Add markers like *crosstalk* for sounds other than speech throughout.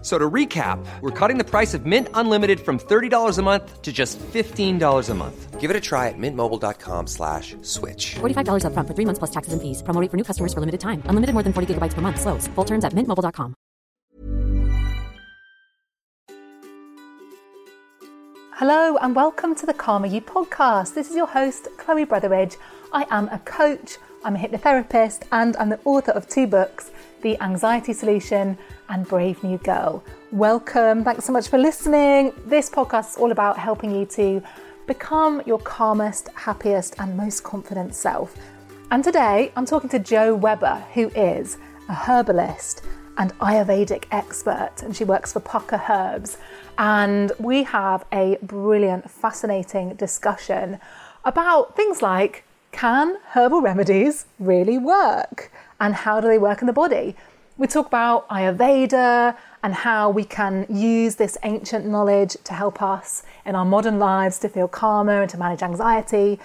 So to recap, we're cutting the price of Mint Unlimited from $30 a month to just $15 a month. Give it a try at mintmobile.com slash switch. $45 up front for three months plus taxes and fees. Promo for new customers for limited time. Unlimited more than 40 gigabytes per month. Slows. Full terms at mintmobile.com. Hello and welcome to the Calmer You podcast. This is your host, Chloe Brotheridge. I am a coach, I'm a hypnotherapist, and I'm the author of two books, The Anxiety Solution and Brave New Girl. Welcome. Thanks so much for listening. This podcast is all about helping you to become your calmest, happiest, and most confident self. And today I'm talking to Jo Webber, who is a herbalist and Ayurvedic expert, and she works for Pukka Herbs. And we have a brilliant, fascinating discussion about things like can herbal remedies really work? And how do they work in the body? We talk about Ayurveda and how we can use this ancient knowledge to help us in our modern lives to feel calmer and to manage anxiety.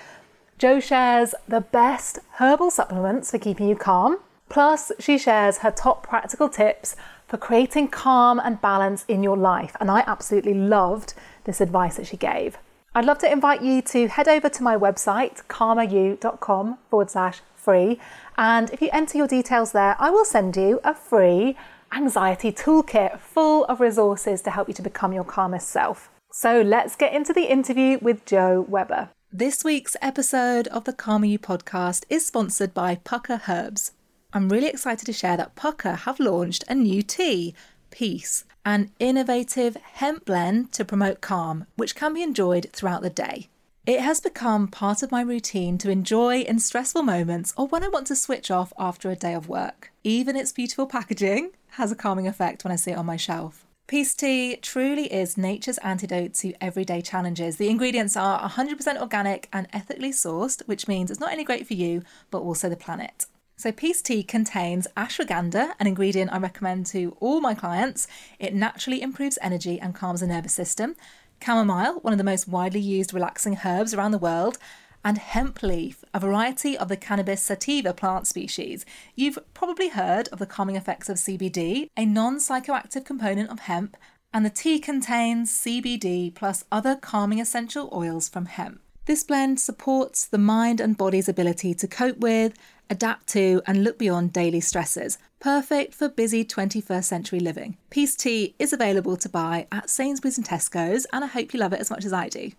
Jo shares the best herbal supplements for keeping you calm. Plus, she shares her top practical tips for creating calm and balance in your life. And I absolutely loved this advice that she gave. I'd love to invite you to head over to my website, calmeryou.com forward slash free. And if you enter your details there, I will send you a free anxiety toolkit full of resources to help you to become your calmest self. So let's get into the interview with Jo Webber. This week's episode of the Calmer You podcast is sponsored by Pukka Herbs. I'm really excited to share that Pukka have launched a new tea, Peace, an innovative hemp blend to promote calm, which can be enjoyed throughout the day. It has become part of my routine to enjoy in stressful moments or when I want to switch off after a day of work. Even its beautiful packaging has a calming effect when I see it on my shelf. Peace tea truly is nature's antidote to everyday challenges. The ingredients are 100% organic and ethically sourced, which means it's not only great for you, but also the planet. So, Peace Tea contains ashwagandha, an ingredient I recommend to all my clients. It naturally improves energy and calms the nervous system. Chamomile, one of the most widely used relaxing herbs around the world, and hemp leaf, a variety of the cannabis sativa plant species. You've probably heard of the calming effects of CBD, a non psychoactive component of hemp, and the tea contains CBD plus other calming essential oils from hemp. This blend supports the mind and body's ability to cope with, adapt to, and look beyond daily stresses. Perfect for busy 21st century living. Peace Tea is available to buy at Sainsbury's and Tesco's, and I hope you love it as much as I do.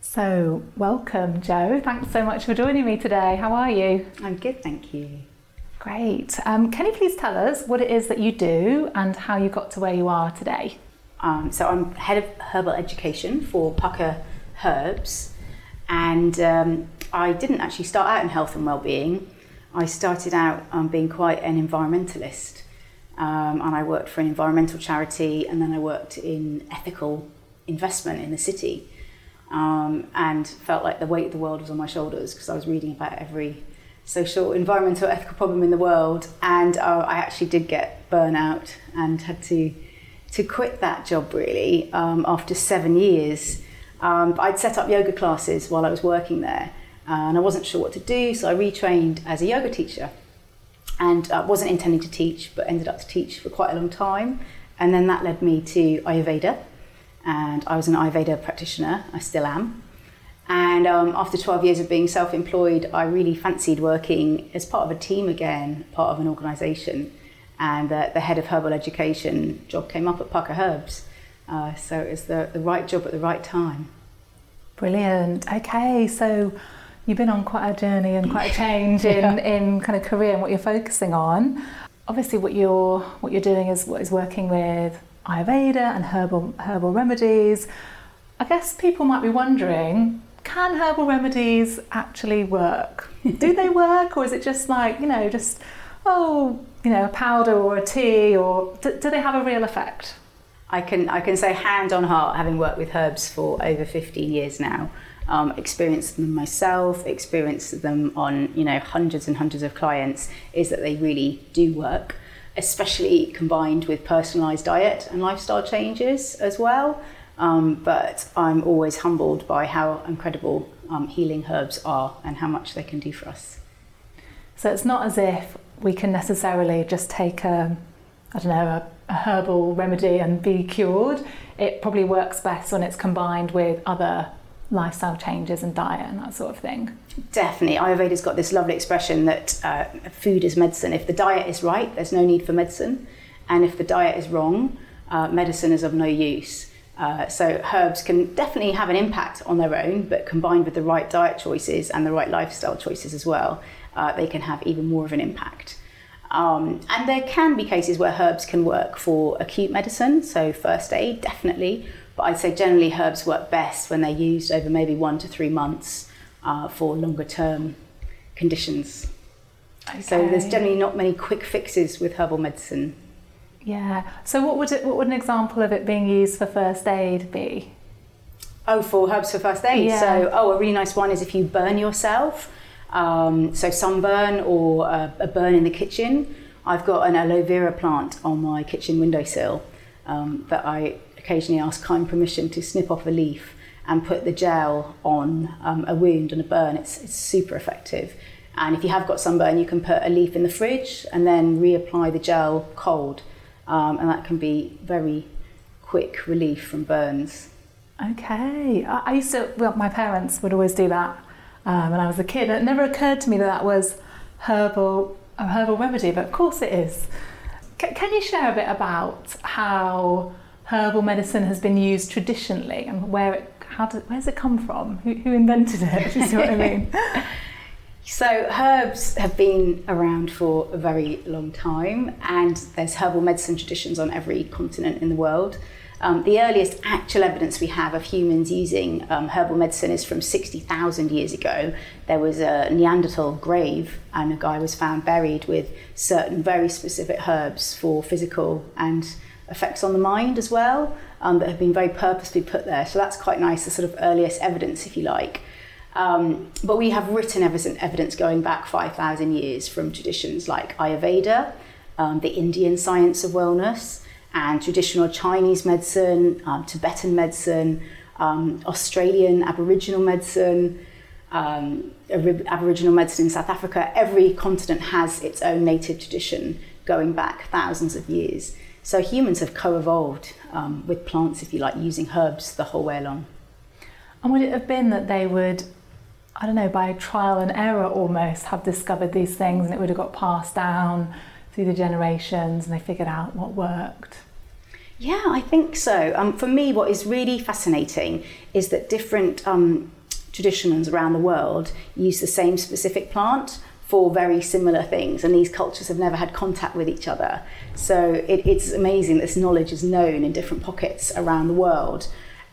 So, welcome, Jo. Thanks so much for joining me today. How are you? I'm good, thank you. Great. Um, can you please tell us what it is that you do and how you got to where you are today? Um, so, I'm head of herbal education for Pukka Herbs, and um, I didn't actually start out in health and well-being. I started out um, being quite an environmentalist, um, and I worked for an environmental charity, and then I worked in ethical investment in the city, um, and felt like the weight of the world was on my shoulders because I was reading about every social, environmental, ethical problem in the world, and uh, I actually did get burnout and had to to quit that job really um, after seven years. Um, I'd set up yoga classes while I was working there, and I wasn't sure what to do, so I retrained as a yoga teacher. And uh, wasn't intending to teach, but ended up to teach for quite a long time. And then that led me to Ayurveda, and I was an Ayurveda practitioner, I still am. And um, after 12 years of being self employed, I really fancied working as part of a team again, part of an organisation. And the head of herbal education job came up at Pukka Herbs. Uh, so it was the, the right job at the right time. Brilliant. Okay, so you've been on quite a journey and quite a change in, yeah. in kind of career and what you're focusing on. Obviously, what you're what you're doing is what is working with Ayurveda and herbal herbal remedies. I guess people might be wondering, can herbal remedies actually work? *laughs* Do they work, or is it just like you know, just oh, you know, a powder or a tea, or do, do they have a real effect? I can I can say hand on heart, having worked with herbs for over 15 years now, um, experienced them myself, experienced them on you know hundreds and hundreds of clients, is that they really do work, especially combined with personalised diet and lifestyle changes as well. Um, but I'm always humbled by how incredible um, healing herbs are and how much they can do for us. So it's not as if we can necessarily just take a, I don't know, a a herbal remedy and be cured. It probably works best when it's combined with other lifestyle changes and diet and that sort of thing. Definitely. Ayurveda's got this lovely expression that uh, food is medicine. If the diet is right, there's no need for medicine. And if the diet is wrong, uh, medicine is of no use. Uh, so herbs can definitely have an impact on their own, but combined with the right diet choices and the right lifestyle choices as well, uh, they can have even more of an impact. Um, and there can be cases where herbs can work for acute medicine, so first aid, definitely. But I'd say generally herbs work best when they're used over maybe one to three months uh, for longer term conditions. Okay. So there's generally not many quick fixes with herbal medicine. Yeah. So what would it, what would an example of it being used for first aid be? Oh, for herbs for first aid. Yeah. So oh, a really nice one is if you burn yourself. Um, so sunburn or a, a, burn in the kitchen. I've got an aloe vera plant on my kitchen windowsill um, that I occasionally ask kind permission to snip off a leaf and put the gel on um, a wound and a burn. It's, it's super effective. And if you have got sunburn, you can put a leaf in the fridge and then reapply the gel cold. Um, and that can be very quick relief from burns. Okay. I used to, well, my parents would always do that um, when I was a kid. It never occurred to me that that was herbal, a herbal remedy, but of course it is. C- can you share a bit about how herbal medicine has been used traditionally and where it, how did, where does it come from? Who, who invented it? Do you see what I mean? *laughs* So, herbs have been around for a very long time, and there's herbal medicine traditions on every continent in the world. Um, the earliest actual evidence we have of humans using um, herbal medicine is from 60,000 years ago. There was a Neanderthal grave, and a guy was found buried with certain very specific herbs for physical and effects on the mind as well um, that have been very purposely put there. So that's quite nice, the sort of earliest evidence, if you like. Um, but we have written evidence going back 5,000 years from traditions like Ayurveda, um, the Indian science of wellness and traditional Chinese medicine, um, Tibetan medicine, um, Australian Aboriginal medicine, um, Aboriginal medicine in South Africa. Every continent has its own native tradition going back thousands of years. So humans have co evolved um, with plants, if you like, using herbs the whole way along. And would it have been that they would, I don't know, by trial and error almost, have discovered these things and it would have got passed down through the generations and they figured out what worked? Yeah, I think so. Um, for me, what is really fascinating is that different um, traditions around the world use the same specific plant for very similar things, and these cultures have never had contact with each other. So it, it's amazing this knowledge is known in different pockets around the world.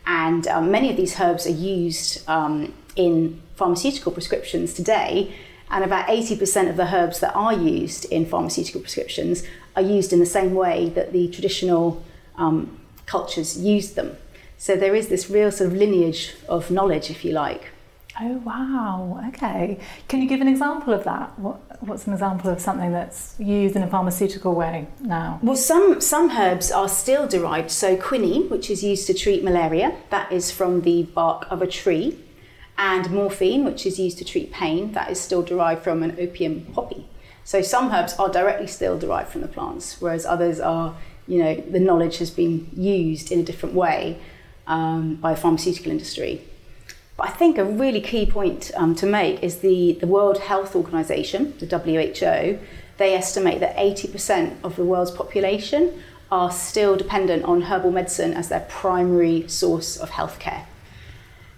And um, many of these herbs are used um, in pharmaceutical prescriptions today. And about 80% of the herbs that are used in pharmaceutical prescriptions are used in the same way that the traditional um, cultures used them. So there is this real sort of lineage of knowledge, if you like. Oh wow! Okay, can you give an example of that? What, what's an example of something that's used in a pharmaceutical way now? Well, some some herbs are still derived. So quinine, which is used to treat malaria, that is from the bark of a tree, and morphine, which is used to treat pain, that is still derived from an opium poppy. So some herbs are directly still derived from the plants, whereas others are you know, the knowledge has been used in a different way um, by the pharmaceutical industry. But I think a really key point um, to make is the, the World Health Organization, the WHO, they estimate that 80% of the world's population are still dependent on herbal medicine as their primary source of healthcare.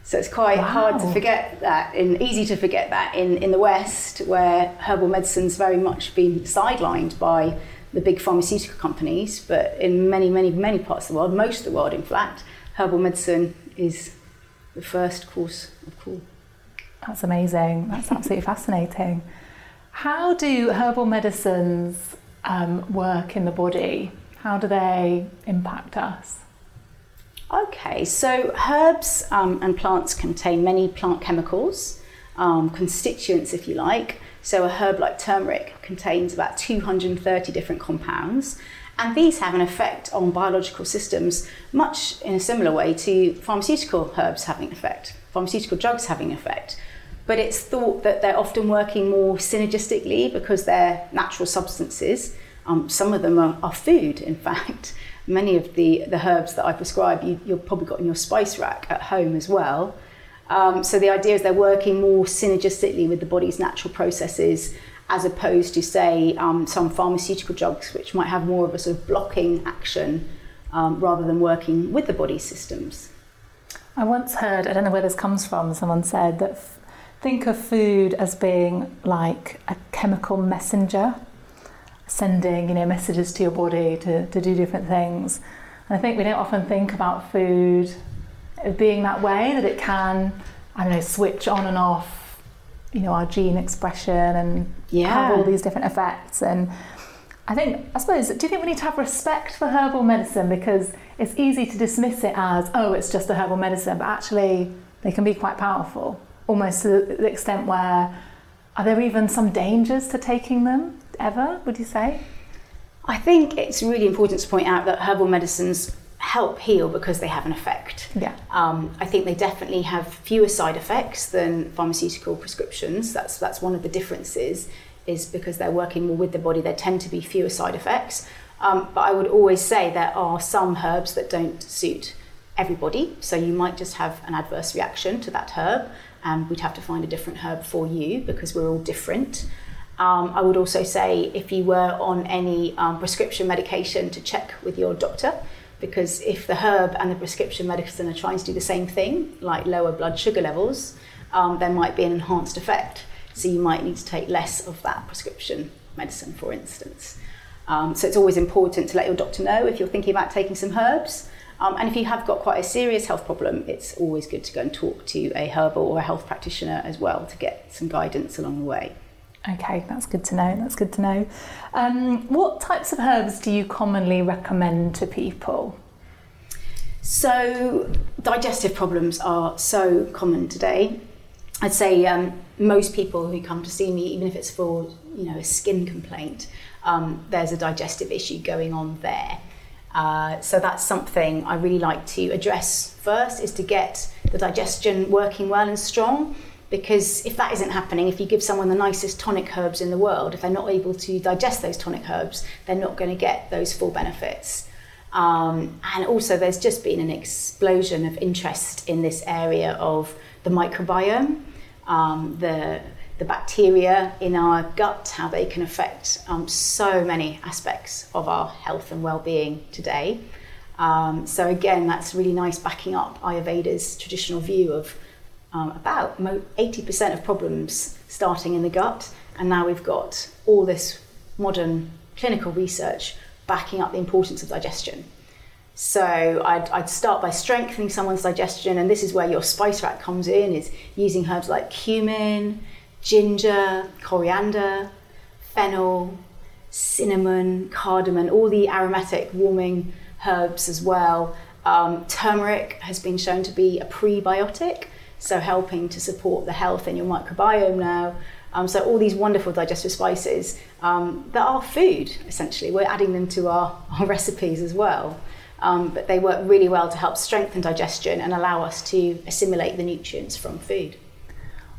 So it's quite wow. hard to forget that, and easy to forget that in, in the West, where herbal medicine's very much been sidelined by the big pharmaceutical companies. But in many, many, many parts of the world, most of the world, in fact, herbal medicine is the first course of call. That's amazing. That's absolutely fascinating. How do herbal medicines um, work in the body? How do they impact us? Okay, so herbs um, and plants contain many plant chemicals, um, constituents, if you like. So, a herb like turmeric contains about 230 different compounds, and these have an effect on biological systems, much in a similar way to pharmaceutical herbs having effect, pharmaceutical drugs having effect. But it's thought that they're often working more synergistically because they're natural substances. Um, some of them are, are, food, in *laughs* fact. Many of the, the herbs that I prescribe, you, you've probably got in your spice rack at home as well. Um, so the idea is they're working more synergistically with the body's natural processes as opposed to, say, um, some pharmaceutical drugs, which might have more of a sort of blocking action um, rather than working with the body systems. I once heard, I don't know where this comes from, someone said that f- think of food as being like a chemical messenger, sending you know messages to your body to, to do different things. And I think we don't often think about food being that way, that it can, I don't know, switch on and off you know our gene expression and yeah. have all these different effects. And I think I suppose do you think we need to have respect for herbal medicine? Because it's easy to dismiss it as oh it's just a herbal medicine but actually they can be quite powerful almost to the extent where are there even some dangers to taking them ever would you say? I think it's really important to point out that herbal medicines help heal because they have an effect. Yeah. Um, I think they definitely have fewer side effects than pharmaceutical prescriptions. That's that's one of the differences. Is because they're working more with the body. There tend to be fewer side effects. Um, but I would always say there are some herbs that don't suit everybody. So you might just have an adverse reaction to that herb, and we'd have to find a different herb for you because we're all different. Um, I would also say if you were on any um, prescription medication to check with your doctor because if the herb and the prescription medicine are trying to do the same thing, like lower blood sugar levels, um, there might be an enhanced effect. So you might need to take less of that prescription medicine, for instance. Um, so it's always important to let your doctor know if you're thinking about taking some herbs. Um, and if you have got quite a serious health problem, it's always good to go and talk to a herbal or a health practitioner as well to get some guidance along the way. Okay, that's good to know. That's good to know. Um, what types of herbs do you commonly recommend to people? So, digestive problems are so common today. I'd say um, most people who come to see me, even if it's for you know a skin complaint, um, there's a digestive issue going on there. Uh, so that's something I really like to address first, is to get the digestion working well and strong because if that isn't happening, if you give someone the nicest tonic herbs in the world, if they're not able to digest those tonic herbs, they're not going to get those full benefits. Um, and also, there's just been an explosion of interest in this area of the microbiome, um, the, the bacteria in our gut, how they can affect um, so many aspects of our health and well being today. Um, so, again, that's really nice backing up Ayurveda's traditional view of um, about 80% of problems starting in the gut, and now we've got all this modern clinical research backing up the importance of digestion. So I'd, I'd, start by strengthening someone's digestion, and this is where your spice rack comes in: is using herbs like cumin, ginger, coriander, fennel, cinnamon, cardamom, all the aromatic warming herbs as well. Um, turmeric has been shown to be a prebiotic, so helping to support the health in your microbiome now. Um, so all these wonderful digestive spices um, that are food, essentially. We're adding them to our, *laughs* our recipes as well. Um, but they work really well to help strengthen digestion and allow us to assimilate the nutrients from food.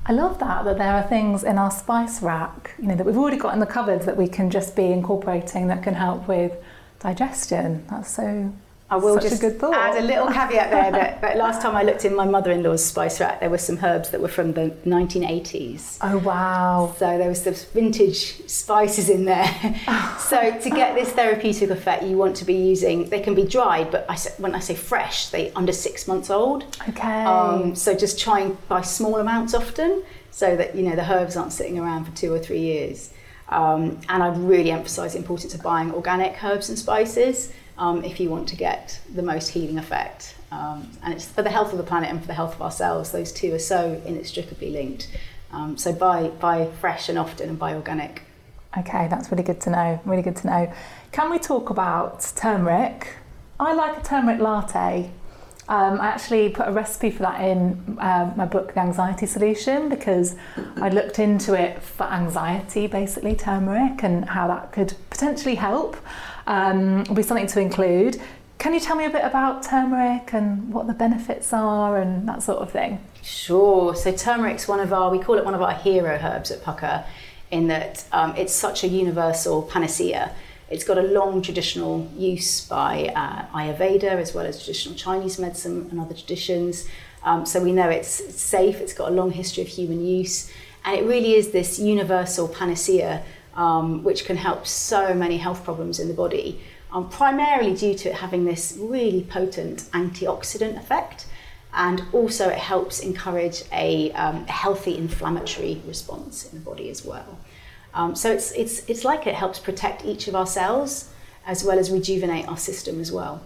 I love that that there are things in our spice rack, you know, that we've already got in the cupboards that we can just be incorporating that can help with digestion. That's so I will Such a just good thought. add a little caveat there that, *laughs* that last time I looked in my mother-in-law's spice rack, there were some herbs that were from the 1980s. Oh wow. So there was some vintage spices in there. *laughs* so to get this therapeutic effect, you want to be using. They can be dried, but I, when I say fresh, they under six months old. Okay. Um, so just try and buy small amounts often, so that you know the herbs aren't sitting around for two or three years. Um, and I'd really emphasise the importance of buying organic herbs and spices um, if you want to get the most healing effect. Um, and it's for the health of the planet and for the health of ourselves. Those two are so inextricably linked. Um, so buy buy fresh and often, and buy organic. Okay, that's really good to know. Really good to know. Can we talk about turmeric? I like a turmeric latte. Um, I actually put a recipe for that in uh, my book, The Anxiety Solution, because I looked into it for anxiety, basically, turmeric, and how that could potentially help. Um, it'll be something to include. Can you tell me a bit about turmeric and what the benefits are and that sort of thing? Sure. So turmeric's one of our, we call it one of our hero herbs at Pukka, in that um, it's such a universal panacea. It's got a long traditional use by uh, Ayurveda as well as traditional Chinese medicine and other traditions. Um, so we know it's, it's safe, it's got a long history of human use, and it really is this universal panacea um, which can help so many health problems in the body, um, primarily due to it having this really potent antioxidant effect and also it helps encourage a, um, healthy inflammatory response in the body as well. Um, so it's, it's, it's like it helps protect each of our cells as well as rejuvenate our system as well.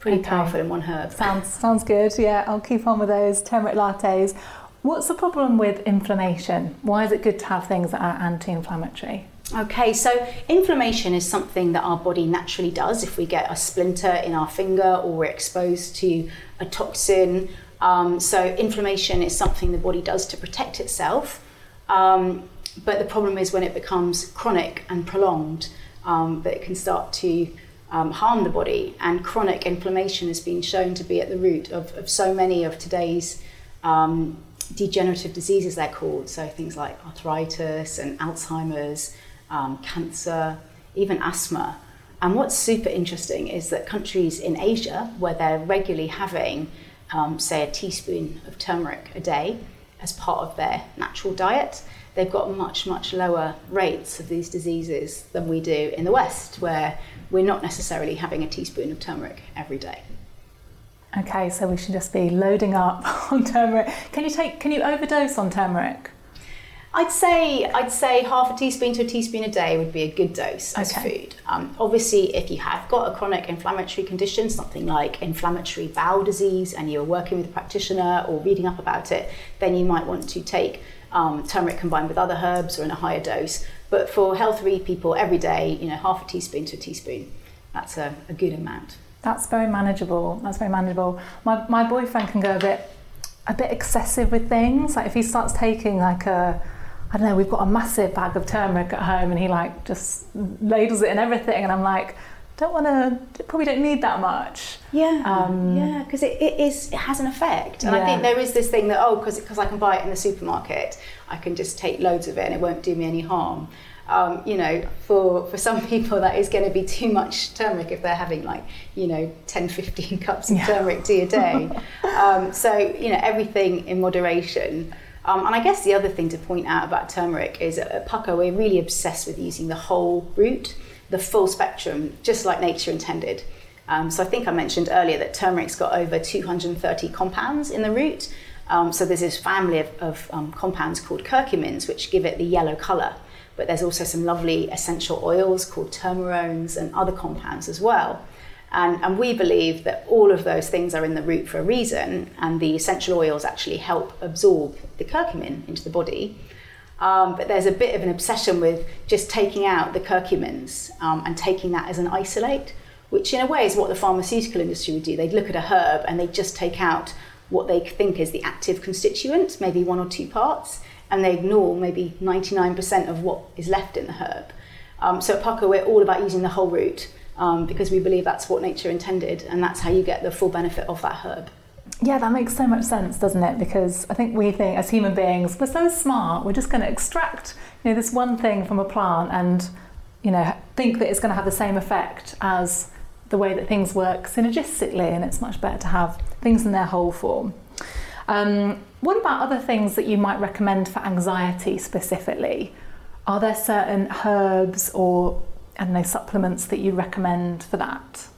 Pretty Okay. powerful in one herb. Sounds sounds good. Yeah, I'll keep on with those turmeric lattes. What's the problem with inflammation? Why is it good to have things that are anti-inflammatory? Okay, so inflammation is something that our body naturally does if we get a splinter in our finger or we're exposed to a toxin. Um, so, inflammation is something the body does to protect itself. Um, but the problem is when it becomes chronic and prolonged, um, that it can start to um, harm the body. And chronic inflammation has been shown to be at the root of, of so many of today's um, degenerative diseases, they're called. So things like arthritis and Alzheimer's, um, cancer, even asthma. And what's super interesting is that countries in Asia, where they're regularly having, um, say, a teaspoon of turmeric a day as part of their natural diet, they've got much, much lower rates of these diseases than we do in the West, where we're not necessarily having a teaspoon of turmeric every day. Okay, so we should just be loading up *laughs* on turmeric. Can you take? Can you overdose on turmeric? I'd say I'd say half a teaspoon to a teaspoon a day would be a good dose as Okay. food. Um, obviously, if you have got a chronic inflammatory condition, something like inflammatory bowel disease, and you're working with a practitioner or reading up about it, then you might want to take um, turmeric combined with other herbs or in a higher dose. But for healthy people, every day, you know, half a teaspoon to a teaspoon, that's a, a good amount. That's very manageable. That's very manageable. My my boyfriend can go a bit a bit excessive with things. Like if he starts taking like a I don't know, we've got a massive bag of turmeric at home and he like just ladles it in everything and I'm like, don't want to probably don't need that much. Yeah, Um, yeah, because it, it is it has an effect, and I think there is this thing that oh, because because I can buy it in the supermarket, I can just take loads of it and it won't do me any harm. Um, you know, for for some *laughs* people that is going to be too much turmeric if they're having like you know 10, 15 *laughs* cups of Yeah. turmeric tea a day. *laughs* um, so you know everything in moderation. Um, and I guess the other thing to point out about turmeric is at Pukka, we're really obsessed with using the whole root, the full spectrum, just like nature intended. Um, so I think I mentioned earlier that turmeric's got over 230 compounds in the root. Um, so there's this family of, of um, compounds called curcumins, which give it the yellow colour. But there's also some lovely essential oils called turmerones and other compounds as well. And, and we believe that all of those things are in the root for a reason, and the essential oils actually help absorb the curcumin into the body. Um, but there's a bit of an obsession with just taking out the curcumins um, and taking that as an isolate, which in a way is what the pharmaceutical industry would do. They'd look at a herb and they'd just take out what they think is the active constituent, maybe one or two parts, and they ignore maybe 99% of what is left in the herb. Um, so at Pukka, we're all about using the whole root um, because we believe that's what nature intended and that's how you get the full benefit of that herb. Yeah, that makes so much sense, doesn't it? Because I think we think as human beings, we're so smart, we're just going to extract, you know, this one thing from a plant and, you know, think that it's going to have the same effect as the way that things work synergistically, and it's much better to have things in their whole form. Um, what about other things that you might recommend for anxiety specifically? Are there certain herbs or I don't know supplements that you recommend for that?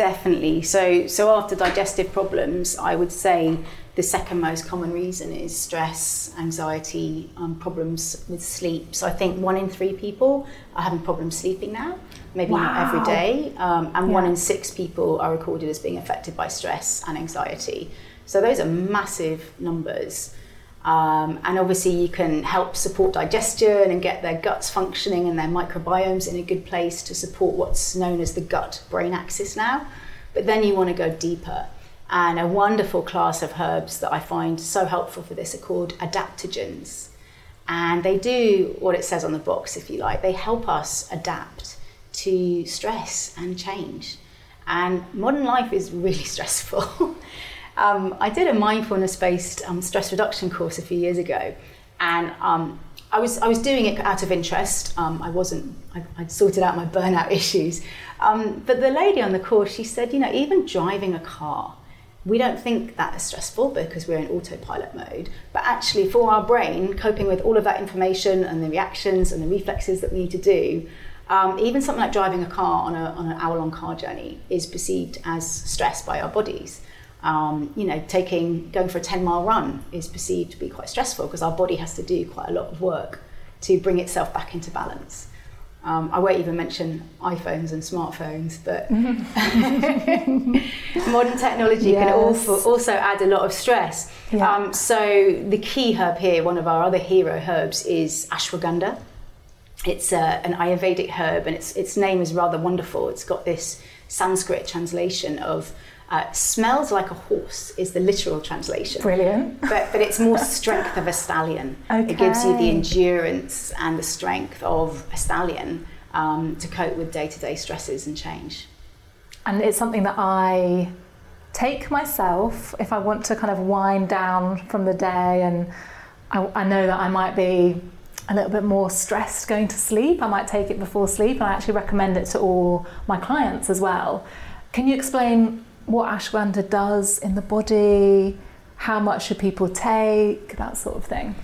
Definitely. So, so after digestive problems, I would say the second most common reason is stress, anxiety, um, problems with sleep. So I think one in three people are having problems sleeping now. Maybe wow. not every day, um, and yeah. one in six people are recorded as being affected by stress and anxiety. So those are massive numbers. Um, and obviously, you can help support digestion and get their guts functioning and their microbiomes in a good place to support what's known as the gut brain axis now. But then you want to go deeper. And a wonderful class of herbs that I find so helpful for this are called adaptogens. And they do what it says on the box, if you like. They help us adapt to stress and change. And modern life is really *laughs* stressful. Um, I did a mindfulness based um, stress reduction course a few years ago, and um, I, was, I was doing it out of interest. Um, I wasn't, I, would sorted out my burnout *laughs* issues. Um, but the lady on the course, she said, you know, even driving a car, we don't think that is stressful because we're in autopilot mode. But actually, for our brain, coping with all of that information and the reactions and the reflexes that we need to do, um, even something like driving a car on, a, on an hour long car journey is perceived as stress by our bodies. Um, you know, taking going for a 10 mile run is perceived to be quite stressful because our body has to do quite a lot of work to bring itself back into balance. Um, I won't even mention iPhones and smartphones, but *laughs* *laughs* modern technology yes. can also, also add a lot of stress. Yeah. Um, so, the key herb here, one of our other hero herbs, is ashwagandha. It's uh, an Ayurvedic herb, and its, its name is rather wonderful. It's got this Sanskrit translation of uh, smells like a horse is the literal translation. Brilliant. But, but it's more *laughs* strength of a stallion. Okay. It gives you the endurance and the strength of a stallion um, to cope with day to day stresses and change. And it's something that I take myself if I want to kind of wind down from the day and I, I know that I might be a little bit more stressed going to sleep. I might take it before sleep, and I actually recommend it to all my clients as well. Can you explain what ashwagandha does in the body, how much should people take, that sort of thing.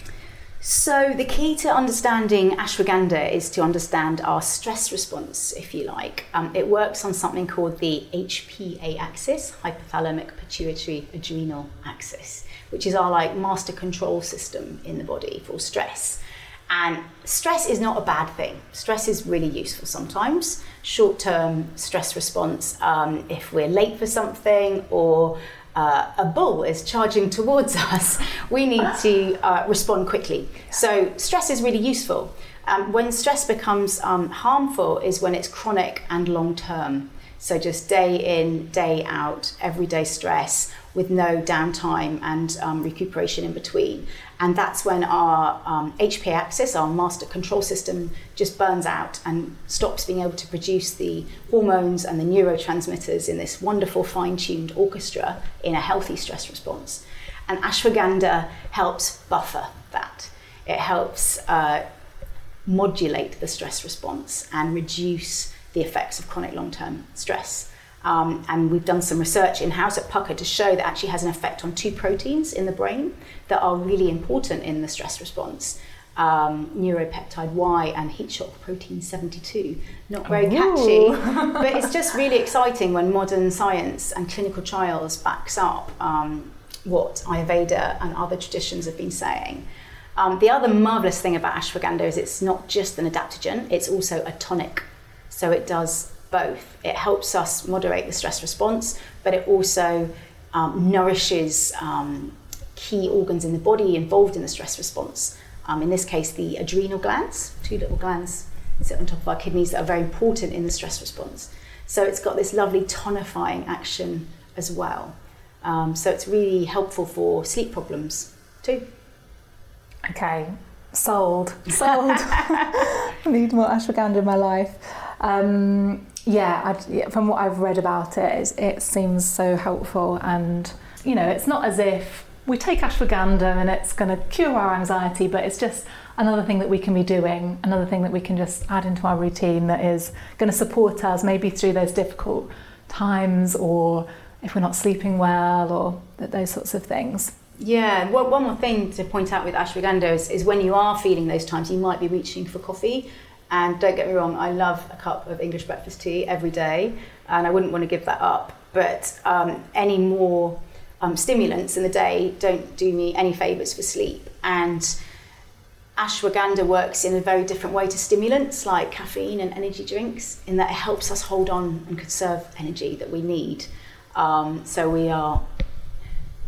So, the key to understanding ashwagandha is to understand our stress response, if you like. Um, it works on something called the HPA axis, hypothalamic pituitary adrenal axis, which is our like master control system in the body for stress. And stress is not a bad thing. Stress is really useful sometimes. Short term stress response, um, if we're late for something or uh, a bull is charging towards *laughs* us, we need to uh, respond quickly. So, stress is really useful. Um, when stress becomes um, harmful is when it's chronic and long term. So, just day in, day out, everyday stress with no downtime and um, recuperation in between. And that's when our um, HPA axis, our master control system, just burns out and stops being able to produce the hormones and the neurotransmitters in this wonderful fine tuned orchestra in a healthy stress response. And ashwagandha helps buffer that. It helps uh, modulate the stress response and reduce the effects of chronic long term stress. Um, and we've done some research in house at Pukka to show that actually has an effect on two proteins in the brain that are really important in the stress response. Um, neuropeptide Y and heat shock protein 72. Not very Ooh. catchy, *laughs* but it's just really *laughs* exciting when modern science and clinical trials backs up um, what Ayurveda and other traditions have been saying. Um, the other marvelous thing about ashwagandha is it's not just an adaptogen, it's also a tonic. So it does both. It helps us moderate the stress response, but it also um, nourishes um, key organs in the body involved in the stress response. Um, in this case, the adrenal glands, two little glands sit on top of our kidneys that are very important in the stress response. So it's got this lovely tonifying action as well. Um, so it's really helpful for sleep problems too. Okay, sold, sold. I *laughs* *laughs* need more ashwagandha in my life. Um, yeah, yeah, from what I've read about it, it seems so helpful. And, you know, it's not as if we take ashwagandha and it's going to cure our anxiety, but it's just another thing that we can be doing, another thing that we can just add into our routine that is going to support us maybe through those difficult times or if we're not sleeping well or th- those sorts of things. Yeah, one one more thing to point out with ashwagandha is, is when you are feeling those times, you might be reaching for coffee. And don't get me wrong, I love a cup of English breakfast tea every day, and I wouldn't want to give that up. But um, any more um, stimulants in the day don't do me any favours for sleep. And ashwagandha works in a very different way to stimulants like caffeine and energy drinks, in that it helps us hold on and conserve energy that we need. Um, so we are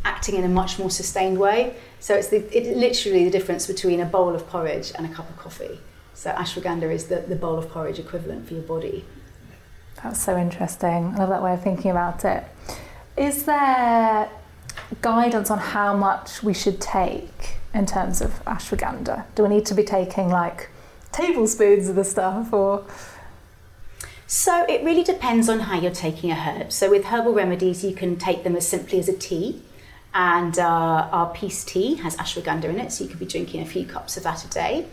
acting in a much more sustained way. So it's the, it, literally the difference between a bowl of porridge and a cup of coffee. So ashwagandha is the, the bowl of porridge equivalent for your body. That's so interesting. I love that way of thinking about it. Is there guidance on how much we should take in terms of ashwagandha? Do we need to be taking like tablespoons of the stuff or? So it really depends on how you're taking a herb. So with herbal remedies, you can take them as simply as a tea. And uh, our peace tea has ashwagandha in it, so you could be drinking a few cups of that a day.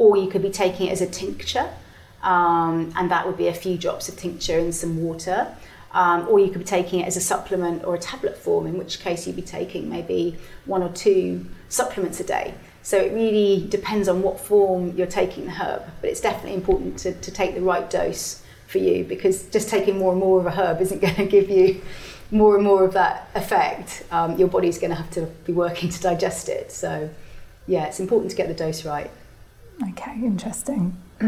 Or you could be taking it as a tincture, um, and that would be a few drops of tincture in some water. Um, or you could be taking it as a supplement or a tablet form, in which case you'd be taking maybe one or two supplements a day. So it really depends on what form you're taking the herb, but it's definitely important to, to take the right dose for you because just taking more and more of a herb isn't *laughs* going to give you more and more of that effect. Um, your body's going to have to be working to digest it. So, yeah, it's important to get the dose right. Okay, interesting. *clears throat*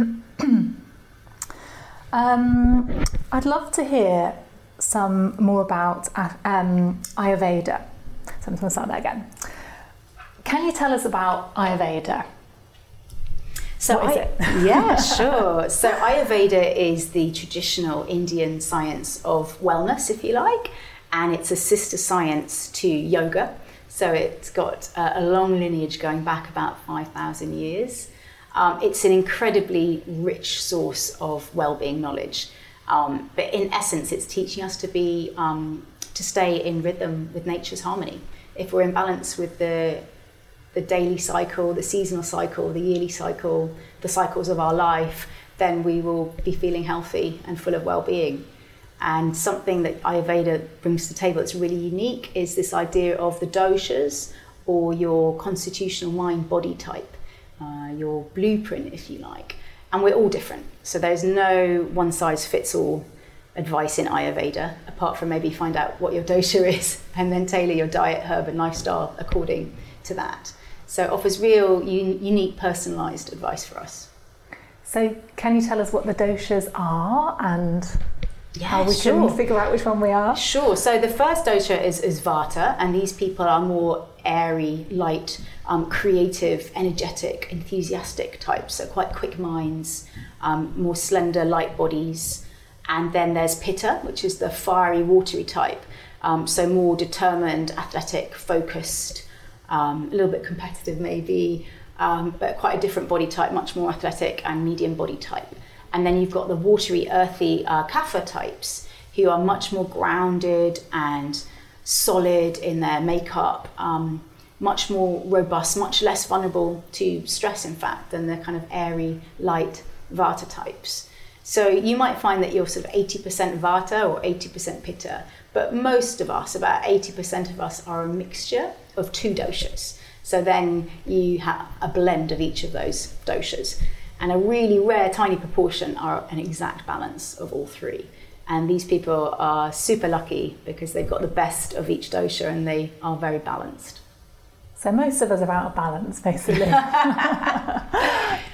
um, I'd love to hear some more about uh, um, Ayurveda. So I'm going to start that again. Can you tell us about Ayurveda? So I- it? *laughs* yeah, *laughs* sure. So Ayurveda is the traditional Indian science of wellness, if you like, and it's a sister science to yoga. So it's got uh, a long lineage going back about 5,000 years. Um, it's an incredibly rich source of well-being knowledge. Um, but in essence, it's teaching us to be um, to stay in rhythm with nature's harmony. If we're in balance with the the daily cycle, the seasonal cycle, the yearly cycle, the cycles of our life, then we will be feeling healthy and full of well-being. And something that Ayurveda brings to the table that's really unique is this idea of the doshas or your constitutional mind body type, uh, your blueprint, if you like. And we're all different. So there's no one size fits all advice in Ayurveda, apart from maybe find out what your dosha *laughs* is and then tailor your diet, herb, and lifestyle according to that. So it offers real, un- unique, personalised advice for us. So, can you tell us what the doshas are and how we sure. can figure out which one we are? Sure. So the first dosha is, is Vata, and these people are more airy, light, um, creative, energetic, enthusiastic types. So quite quick minds, um, more slender, light bodies. And then there's Pitta, which is the fiery, watery type. Um, so more determined, athletic, focused, um, a little bit competitive maybe, um, but quite a different body type, much more athletic and medium body type. And then you've got the watery, earthy uh, Kapha types who are much more grounded and solid in their makeup, um, much more robust, much less vulnerable to stress, in fact, than the kind of airy, light Vata types. So you might find that you're sort of 80% Vata or 80% Pitta, but most of us, about 80% of us, are a mixture of two doshas. So then you have a blend of each of those doshas. And a really rare, tiny proportion are an exact balance of all three. And these people are super lucky because they've got the best of each dosha and they are very balanced. So, most of us are out of balance, basically. *laughs* *laughs*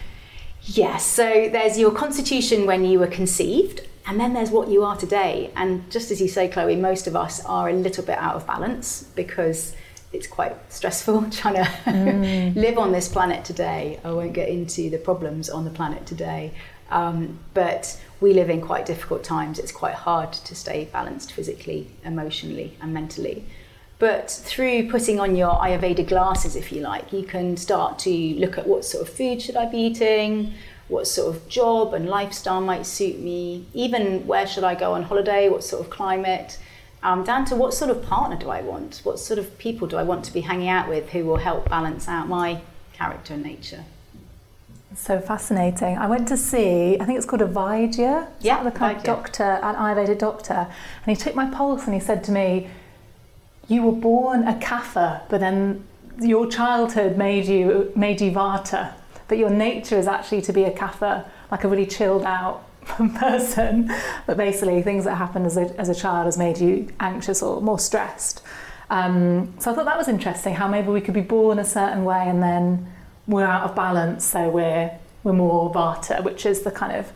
Yes, so there's your constitution when you were conceived, and then there's what you are today. And just as you say, Chloe, most of us are a little bit out of balance because it's quite stressful *laughs* trying to live on this planet today. I won't get into the problems on the planet today, um, but we live in quite difficult times. It's quite hard to stay balanced physically, emotionally, and mentally. But through putting on your Ayurveda glasses, if you like, you can start to look at what sort of food should I be eating, what sort of job and lifestyle might suit me, even where should I go on holiday, what sort of climate, um, down to what sort of partner do I want, what sort of people do I want to be hanging out with who will help balance out my character and nature. So fascinating. I went to see, I think it's called a Vaidya. Is Yeah, the kind of doctor, an Ayurveda doctor. And he took my pulse and he said to me, You were born a kapha, but then your childhood made you made you vata. But your nature is actually to be a kapha, like a really chilled out *laughs* person. But basically, things that happened as a, as a child has made you anxious or more stressed. Um, so I thought that was interesting. How maybe we could be born a certain way and then we're out of balance, so we're we're more vata, which is the kind of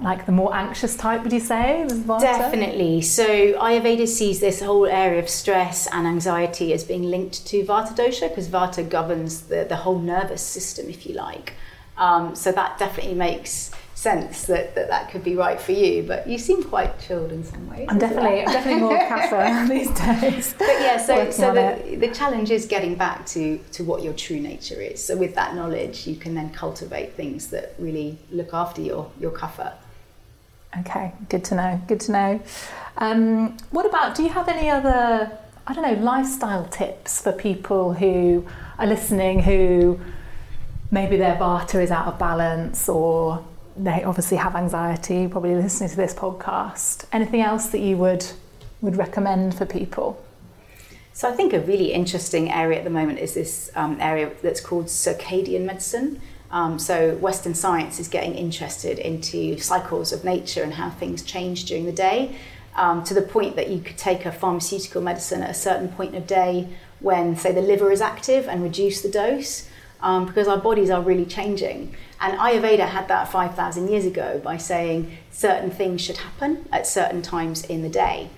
like the more anxious type. Would you say? Definitely. So Ayurveda sees this whole area of stress and anxiety as being linked to Vata dosha because Vata governs the, the whole nervous system, if you like. Um, so that definitely makes sense that, that that could be right for you. But you seem quite chilled in some ways. I'm definitely. I'm definitely more kapha *laughs* *laughs* these days. But yeah, so, so the, the challenge is getting back to, to what your true nature is. So with that knowledge, you can then cultivate things that really look after your, your kapha. Okay, good to know. Good to know. Um, what about? Do you have any other? I don't know lifestyle tips for people who are listening who maybe their vata is out of balance or they obviously have anxiety. Probably listening to this podcast. Anything else that you would would recommend for people? So I think a really interesting area at the moment is this um, area that's called circadian medicine. Um, so Western science is getting interested into cycles of nature and how things change during the day, um, to the point that you could take a pharmaceutical medicine at a certain point of day when, say, the liver is active and reduce the dose, um, because our bodies are really changing. And Ayurveda had that 5,000 years ago by saying certain things should happen at certain times in the day.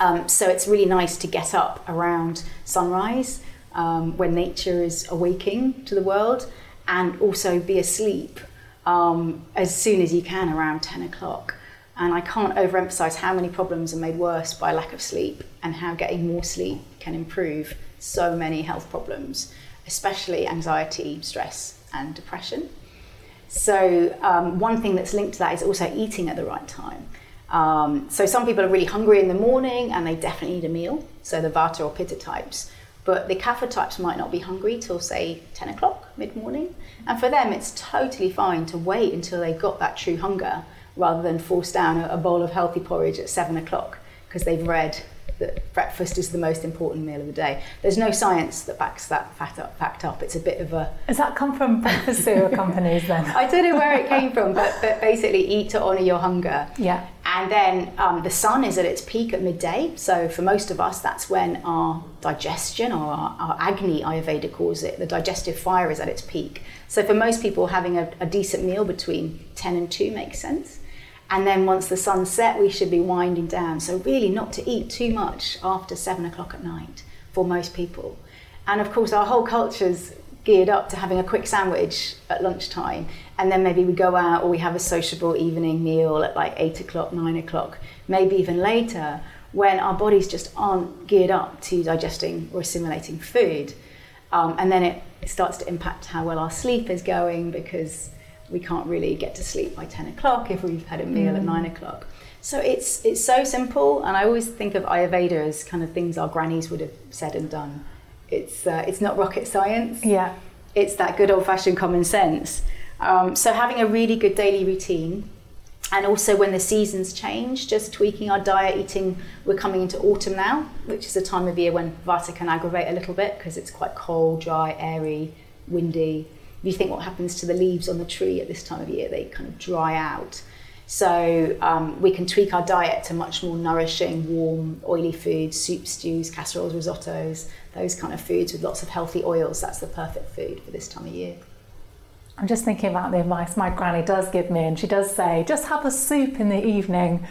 Um, so it's really nice to get up around sunrise um, when nature is awaking to the world and also be asleep um, as soon as you can around 10 o'clock. And I can't overemphasize how many problems are made worse by lack of sleep and how getting more sleep can improve so many health problems, especially anxiety, stress, and depression. So, um, one thing that's linked to that is also eating at the right time. Um, so, some people are really hungry in the morning and they definitely need a meal, so the Vata or Pitta types. But the Kapha types might not be hungry till, say, 10 o'clock mid morning. And for them, it's totally fine to wait until they've got that true hunger rather than force down a, a bowl of healthy porridge at 7 o'clock because they've read that breakfast is the most important meal of the day. There's no science that backs that fact up. Fact up. It's a bit of a Has that come from breakfast *laughs* cereal companies then? I don't know where it came from, but, but basically eat to honour your hunger. Yeah. And then um, the sun is at its peak at midday. So for most of us, that's when our digestion or our, our Agni, Ayurveda calls it, the digestive fire is at its peak. So for most people, having a, a decent meal between 10 and 2 makes sense. And then once the sun set, we should be winding down. So really not to eat too much after 7 o'clock at night for most people. And of course, our whole culture's geared up to having a quick sandwich at lunchtime. And then maybe we go out or we have a sociable evening meal at like 8 o'clock, 9 o'clock, maybe even later, when our bodies just aren't geared up to digesting or assimilating food. Um, and then it starts to impact how well our sleep is going because we can't really get to sleep by 10 o'clock if we've had a meal at 9 o'clock. So it's, it's so simple, and I always think of Ayurveda as kind of things our grannies would have said and done. It's, uh, it's not rocket science Yeah. it's that good old fashioned common sense. Um, so having a really good daily routine, and also when the seasons change, just tweaking our diet, eating. We're coming into autumn now, which is a time of year when Vata can aggravate a little bit because it's quite cold, dry, airy, windy. If you think what happens to the leaves on the tree at this time of year, they kind of dry out. So um, we can tweak our diet to much more nourishing, warm, oily foods, soups, stews, casseroles, risottos, those kind of foods with lots of healthy oils. That's the perfect food for this time of year. I'm just thinking about the advice my granny does give me, and she does say, just have a soup in the evening.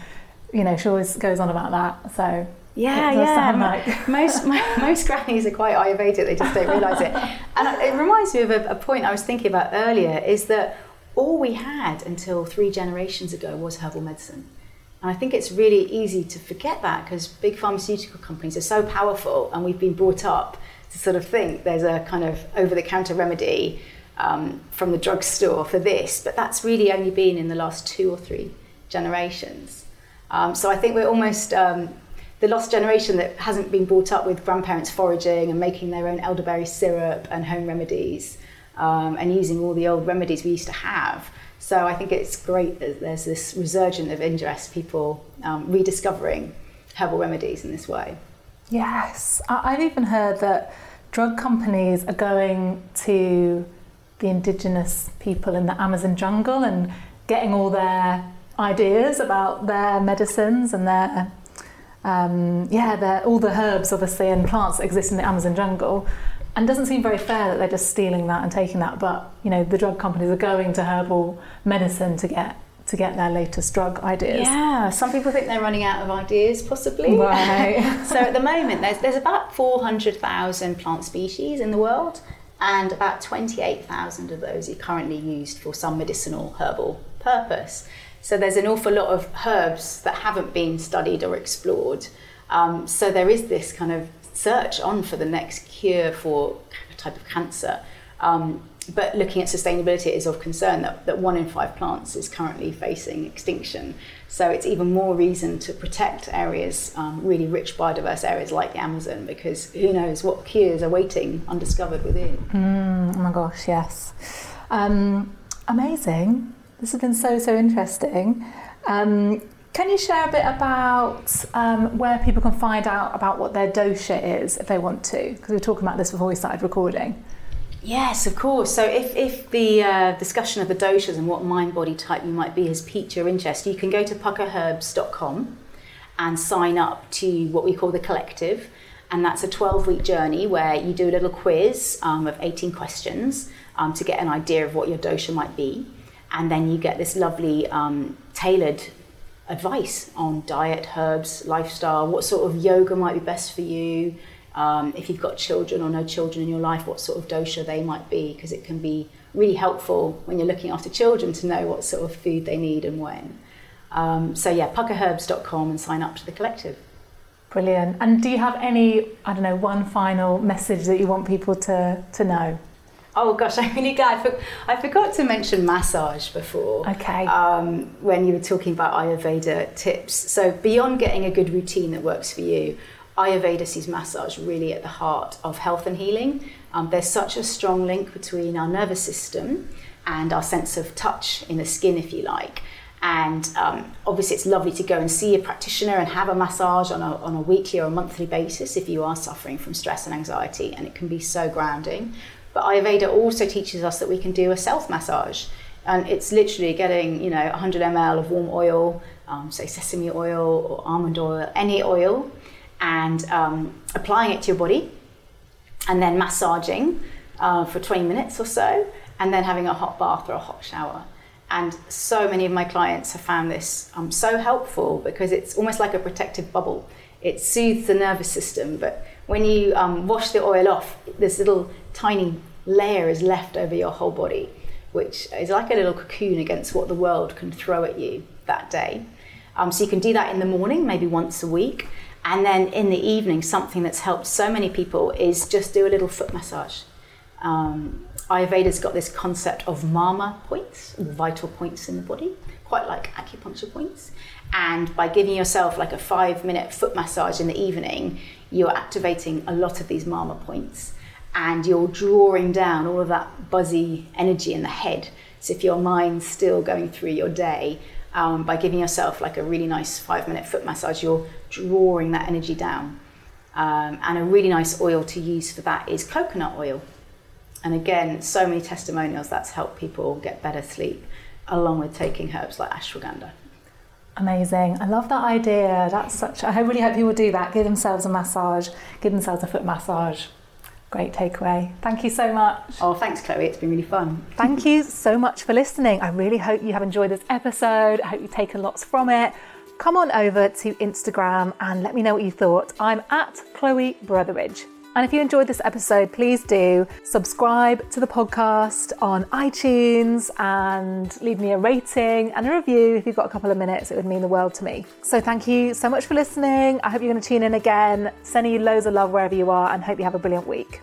You know, she always goes on about that. So Yeah, *laughs* yeah. *laughs* most *laughs* most grannies are quite Ayurvedic; they just don't realise it. And it reminds me of a, a point I was thinking about earlier: is that all we had until three generations ago was herbal medicine. And I think it's really easy to forget that because big pharmaceutical companies are so powerful, and we've been brought up to sort of think there's a kind of over-the-counter remedy um, from the drugstore for this, but that's really only been in the last two or three generations. Um, so I think we're almost um, the lost generation that hasn't been brought up with grandparents foraging and making their own elderberry syrup and home remedies. um, and using all the old remedies we used to have. So I think it's great that there's this resurgence of interest, people um, rediscovering herbal remedies in this way. Yes, I've even heard that drug companies are going to the indigenous people in the Amazon jungle and getting all their ideas about their medicines and their um, yeah, all the herbs obviously and plants that exist in the Amazon jungle. And it doesn't seem very fair that they're just stealing that and taking that. But you know, the drug companies are going to herbal medicine to get to get their latest drug ideas. Yeah, some people think they're running out of ideas, possibly. Right. *laughs* *laughs* so at the moment, there's, there's about 400,000 plant species in the world, and about 28,000 of those are currently used for some medicinal herbal purpose. So there's an awful lot of herbs that haven't been studied or explored. Um, so there is this kind of search on for the next cure for a type of cancer. Um, but looking at sustainability is of concern that, that one in five plants is currently facing extinction. So it's even more reason to protect areas, um, really rich biodiverse areas like the Amazon, because who knows what cures are waiting undiscovered within. Mm, oh my gosh, yes. Um, amazing. This has been so, so interesting. Um, can you share a bit about um, where people can find out about what their dosha is if they want to? Because we were talking about this before we started recording. Yes, of course. So if, if the uh, discussion of the doshas and what mind body type you might be has piqued your interest, you can go to pukkaherbs.com and sign up to what we call the collective. And that's a 12 week journey where you do a little quiz um, of 18 questions um, to get an idea of what your dosha might be. And then you get this lovely um, tailored advice on diet, herbs, lifestyle, what sort of yoga might be best for you, um, if you've got children or no children in your life, what sort of dosha they might be, because it can be really helpful when you're looking after children to know what sort of food they need and when. Um, so yeah, pukkaherbs.com and sign up to the collective. Brilliant. And do you have any, I don't know, one final message that you want people to, to know? Oh gosh, *laughs* I'm really glad. I, for, I forgot to mention massage before. Okay. Um, when you were talking about Ayurveda tips. So beyond getting a good routine that works for you, Ayurveda sees massage really at the heart of health and healing. Um, there's such a strong link between our nervous system and our sense of touch in the skin, if you like. And um, obviously, it's lovely to go and see a practitioner and have a massage on a, on a weekly or a monthly basis if you are suffering from stress and anxiety, and it can be so grounding. But Ayurveda also teaches us that we can do a self massage, and it's literally getting you know 100 ml of warm oil, um, say sesame oil or almond oil, any oil, and um, applying it to your body, and then massaging uh, for 20 minutes or so, and then having a hot bath or a hot shower. And so many of my clients have found this um, so helpful because it's almost like a protective bubble. It soothes the nervous system, but when you um, wash the oil off, this little tiny layer is left over your whole body, which is like a little cocoon against what the world can throw at you that day. Um, so you can do that in the morning, maybe once a week. And then in the evening, something that's helped so many people is just do a little foot massage. Um, Ayurveda's got this concept of marma points, vital points in the body, quite like acupuncture points. And by giving yourself like a five minute foot massage in the evening, you're activating a lot of these marma points and you're drawing down all of that buzzy energy in the head. So if your mind's still going through your day, um, by giving yourself like a really nice five minute foot massage, you're drawing that energy down. Um, and a really nice oil to use for that is coconut oil. And again, so many testimonials that's helped people get better sleep, along with taking herbs like ashwagandha. Amazing. I love that idea. That's such, I really hope people do that. Give themselves a massage, give themselves a foot massage. Great takeaway. Thank you so much. Oh, thanks, Chloe. It's been really fun. Thank you so much for listening. I really hope you have enjoyed this episode. I hope you've taken lots from it. Come on over to Instagram and let me know what you thought. I'm at Chloe Brotheridge. And if you enjoyed this episode, please do subscribe to the podcast on iTunes and leave me a rating and a review if you've got a couple of minutes. It would mean the world to me. So thank you so much for listening. I hope you're going to tune in again. Sending you loads of love wherever you are and hope you have a brilliant week.